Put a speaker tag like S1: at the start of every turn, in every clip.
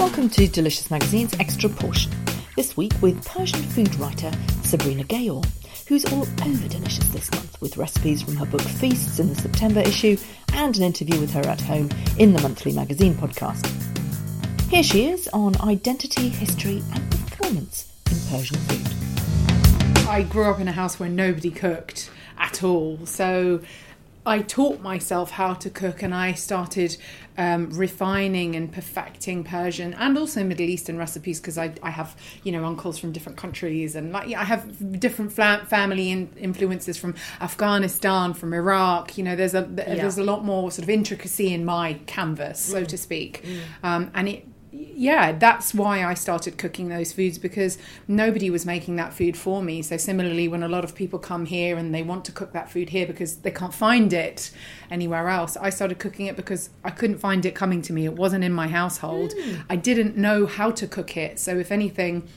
S1: Welcome to Delicious Magazine's Extra Portion. This week with Persian food writer Sabrina Ghayour, who's all over delicious this month with recipes from her book Feasts in the September issue and an interview with her at home in the monthly magazine podcast. Here she is on identity, history, and performance in Persian food.
S2: I grew up in a house where nobody cooked at all. So I taught myself how to cook and I started um, refining and perfecting Persian and also Middle Eastern recipes because I, I have, you know, uncles from different countries and like I have different family in- influences from Afghanistan, from Iraq. You know, there's a there's a lot more sort of intricacy in my canvas, so to speak. Um, and it yeah, that's why I started cooking those foods because nobody was making that food for me. So, similarly, when a lot of people come here and they want to cook that food here because they can't find it anywhere else, I started cooking it because I couldn't find it coming to me. It wasn't in my household. Hmm. I didn't know how to cook it. So, if anything,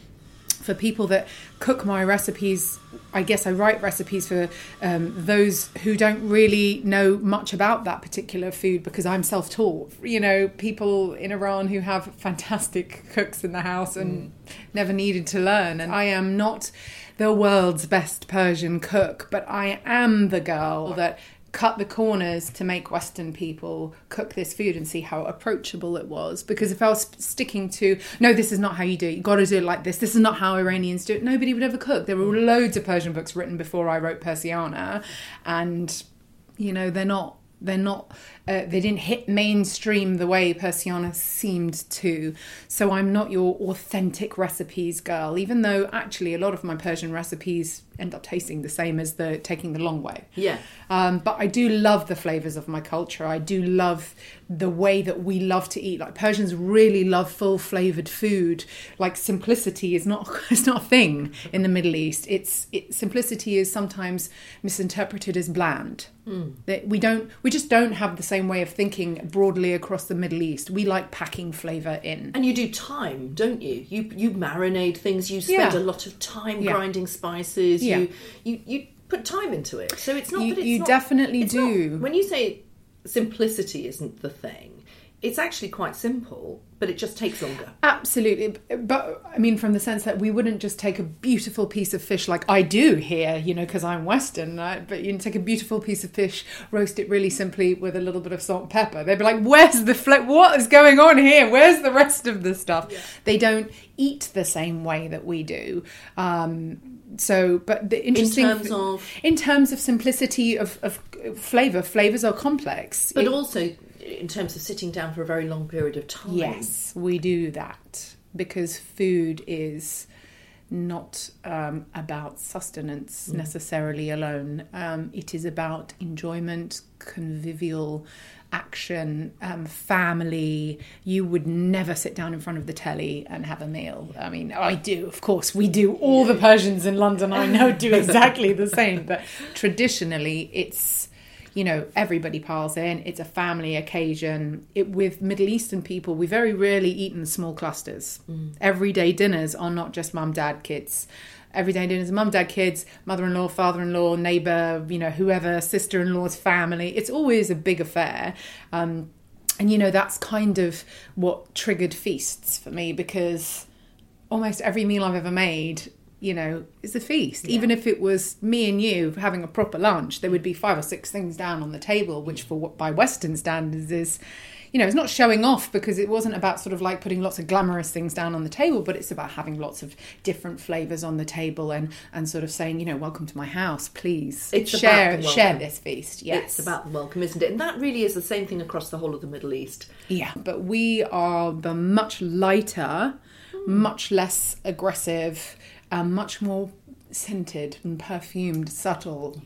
S2: for people that cook my recipes, I guess I write recipes for um, those who don't really know much about that particular food because I'm self taught. You know, people in Iran who have fantastic cooks in the house and never needed to learn. And I am not the world's best Persian cook, but I am the girl that cut the corners to make Western people cook this food and see how approachable it was. Because if I was sticking to, no, this is not how you do it, you got to do it like this, this is not how Iranians do it, nobody would ever cook. There were loads of Persian books written before I wrote Persiana, and, you know, they're not. They're not. Uh, they didn't hit mainstream the way Persiana seemed to. So I'm not your authentic recipes girl. Even though actually a lot of my Persian recipes end up tasting the same as the taking the long way.
S1: Yeah.
S2: Um, but I do love the flavors of my culture. I do love the way that we love to eat. Like Persians really love full flavored food. Like simplicity is not it's not a thing in the Middle East. It's it, simplicity is sometimes misinterpreted as bland. Hmm. That we don't we just don't have the same way of thinking broadly across the Middle East. We like packing flavor in.
S1: And you do time, don't you? You you marinate things. You spend
S2: Yeah.
S1: a lot of time
S2: Yeah.
S1: grinding spices.
S2: Yeah.
S1: You you you put time into it. So it's not.
S2: You-
S1: that it's
S2: you
S1: not-
S2: definitely
S1: it's not-
S2: do.
S1: when you say simplicity isn't the thing, it's actually quite simple, but it just takes longer.
S2: Absolutely, but I mean, from the sense that we wouldn't just take a beautiful piece of fish like I do here, you know, because I'm Western, right? but you take a beautiful piece of fish, roast it really simply with a little bit of salt and pepper. They'd be like, "Where's the What is going on here? Where's the rest of the stuff?" They don't eat the same way that we do. Um, so, but the interesting
S1: terms of-
S2: in terms of simplicity of, of flavor, flavors are complex.
S1: But
S2: It-
S1: also in terms of sitting down for a very long period of time.
S2: Yes, we do that because food is not um, about sustenance necessarily alone. Um, it is about enjoyment, convivial action, um, family. You would never sit down in front of the telly and have a meal. I mean, I do, of course, we do. All the Persians in London I know do exactly the same, but traditionally it's you know everybody piles in. It's a family occasion. It, with middle eastern people we very rarely eat in small clusters. Everyday dinners are not just mum dad kids. Everyday dinners are mum dad kids mother-in-law father-in-law neighbor you know whoever sister-in-law's family. It's always a big affair. Um, and you know that's kind of what triggered feasts for me because almost every meal I've ever made, you know, it's a feast. Even if it was me and you having a proper lunch, there would be mm. five or six things down on the table, which for what by Western standards is, you know, it's not showing off because it wasn't about sort of like putting lots of glamorous things down on the table, but it's about having lots of different flavors on the table and and sort of saying, you know, welcome to my house, please
S3: It's
S2: share share this feast. Yes,
S3: It's about the welcome, isn't it? And that really is the same thing across the whole of the Middle East.
S2: Yeah, but we are the much lighter, much less aggressive, and much more scented and perfumed, subtle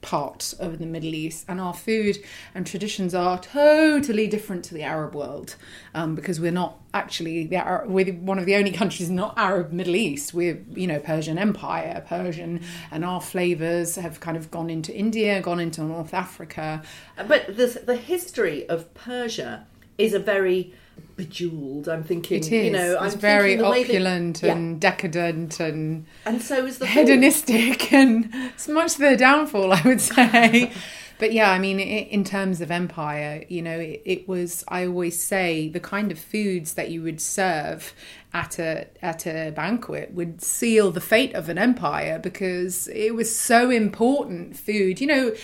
S2: part of the Middle East. And our food and traditions are totally different to the Arab world um, because we're not actually the Arab, we're one of the only countries not Arab Middle East. We're you know Persian Empire, Persian, and our flavors have kind of gone into India, gone into North Africa.
S3: But the, the history of Persia is a very bejeweled. I'm thinking,
S2: It is.
S3: you know,
S2: it's
S3: I'm
S2: very
S3: thinking the way that-
S2: opulent
S3: Yeah.
S2: and decadent and
S3: and so is the food.
S2: hedonistic, and it's much their downfall, I would say. but yeah, I mean, i in terms of empire, you know, it, it was. I always say the kind of foods that you would serve at a at a banquet would seal the fate of an empire because it was so important. Food, you know,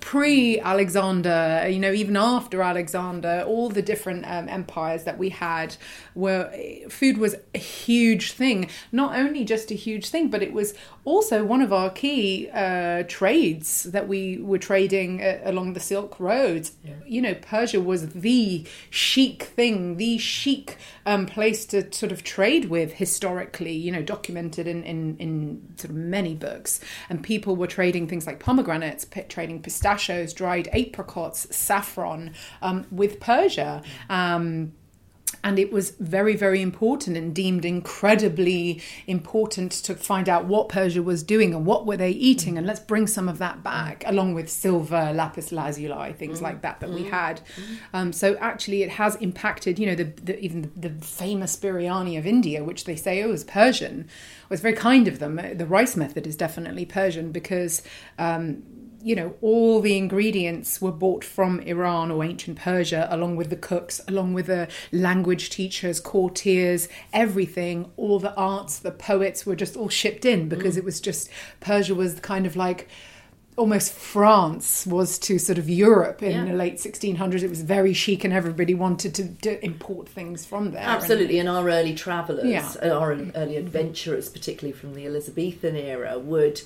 S2: pre Alexander, you know, even after Alexander, all the different um, empires that we had were food was a huge thing. Not only just a huge thing, but it was also one of our key uh, trades that we were trading uh, along the Silk Roads. You know, Persia was the chic thing, the chic um, place to sort of trade with historically, you know, documented in, in, in sort of many books. And people were trading things like pomegranates, p- trading pistachios, dried apricots, saffron um, with Persia. Um, and it was very very important and deemed incredibly important to find out what persia was doing and what were they eating. And let's bring some of that back along with silver lapis lazuli things like that that we had. Um, so actually it has impacted you know the, the even the, the famous biryani of india which they say oh is persian. Was very kind of them. The rice method is definitely persian because um, you know, all the ingredients were bought from Iran or ancient Persia, along with the cooks, along with the language teachers, courtiers, everything, all the arts, the poets were just all shipped in because it was just Persia was kind of like almost France was to sort of Europe in
S3: Yeah.
S2: the late 1600s. It was very chic and everybody wanted to, to import things from there.
S3: Absolutely, and our early travellers,
S2: Yeah.
S3: uh, our early adventurers, particularly from the Elizabethan era, would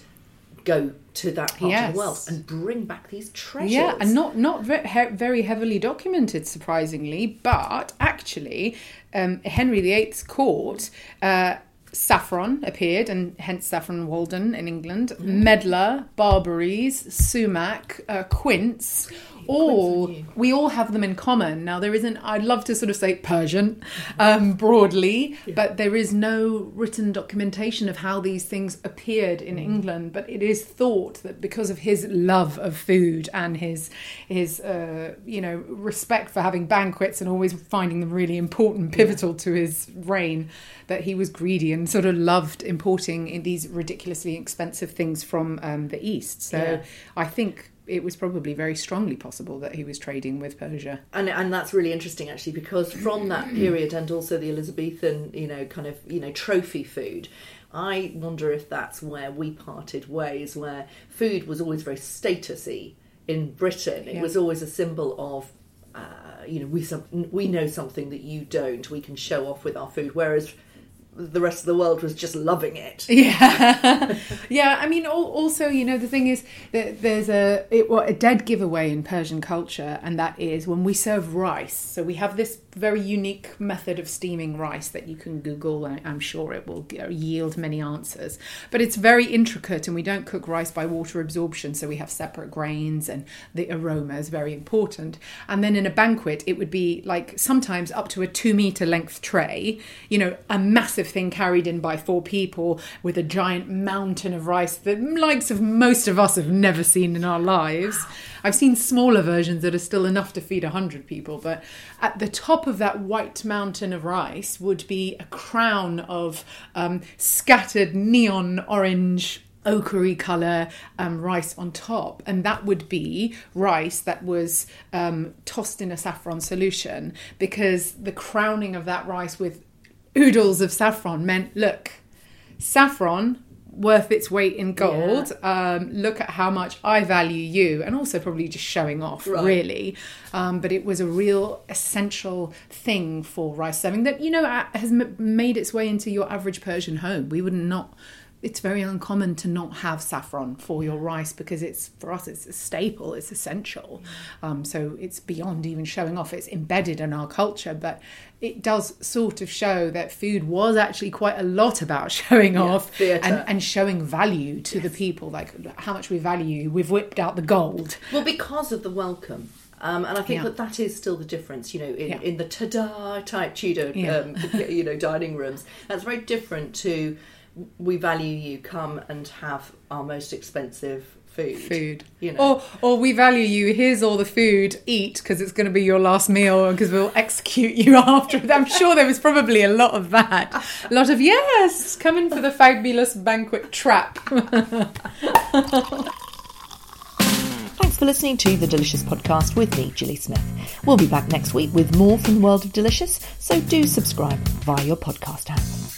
S3: go to that part of
S2: Yes.
S3: the world and bring back these treasures.
S2: Yeah, and not not very heavily documented, surprisingly. But actually, um, Henry VIII's court. Uh, Saffron appeared, and hence Saffron Walden in England. Medlar, Barberries, Sumac, uh, Quince, all we all have them in common. Now there isn't. I'd love to sort of say Persian um, broadly, but there is no written documentation of how these things appeared in England. But it is thought that because of his love of food and his his uh, you know respect for having banquets and always finding them really important, pivotal to his reign, that he was greedy and sort of loved importing in these ridiculously expensive things from um, the east. So
S3: Yeah.
S2: I think it was probably very strongly possible that he was trading with Persia.
S3: and and that's really interesting actually because from that period and also the Elizabethan, you know, kind of you know trophy food. I wonder if that's where we parted ways, where food was always very statusy in Britain. It
S2: Yeah.
S3: was always a symbol of, uh, you know, we some, we know something that you don't. We can show off with our food, whereas the rest of the world was just loving it.
S2: Yeah, yeah. I mean, also, you know, the thing is that there's a it, well, a dead giveaway in Persian culture, and that is when we serve rice. So we have this very unique method of steaming rice that you can Google, and I'm sure it will yield many answers. But it's very intricate, and we don't cook rice by water absorption, so we have separate grains, and the aroma is very important. And then in a banquet, it would be like sometimes up to a two meter length tray, you know, a massive thing carried in by four people with a giant mountain of rice, the likes of most of us have never seen in our lives. I've seen smaller versions that are still enough to feed 100 people, but at the top of that white mountain of rice would be a crown of um, scattered neon orange ochre colour um, rice on top, and that would be rice that was um, tossed in a saffron solution because the crowning of that rice with oodles of saffron meant look, saffron worth its weight in gold. Um, look at how much I value you, and also probably just showing off,
S3: Right.
S2: really. Um, but it was a real essential thing for rice serving that you know has made its way into your average Persian home. We would not. It's very uncommon to not have saffron for your rice because it's for us it's a staple, it's essential. Um, so it's beyond even showing off; it's embedded in our culture. But it does sort of show that food was actually quite a lot about showing off
S3: theatre.
S2: and, and showing value to the people, like how much we value. We've whipped out the gold.
S3: Well, because of the welcome. Um, and I think
S2: Yeah.
S3: that that is still the difference, you know, in,
S2: Yeah.
S3: in the ta-da type Tudor,
S2: Yeah.
S3: um, you know, dining rooms. That's very different to we value you, come and have our most expensive food.
S2: food.
S3: You know.
S2: Or, or we value you. Here's all the food. Eat because it's going to be your last meal because we'll execute you after. I'm sure there was probably a lot of that. A lot of yes, come in for the fabulous banquet trap.
S1: Thanks for listening to the Delicious Podcast with me, Julie Smith. We'll be back next week with more from the world of delicious, so do subscribe via your podcast app.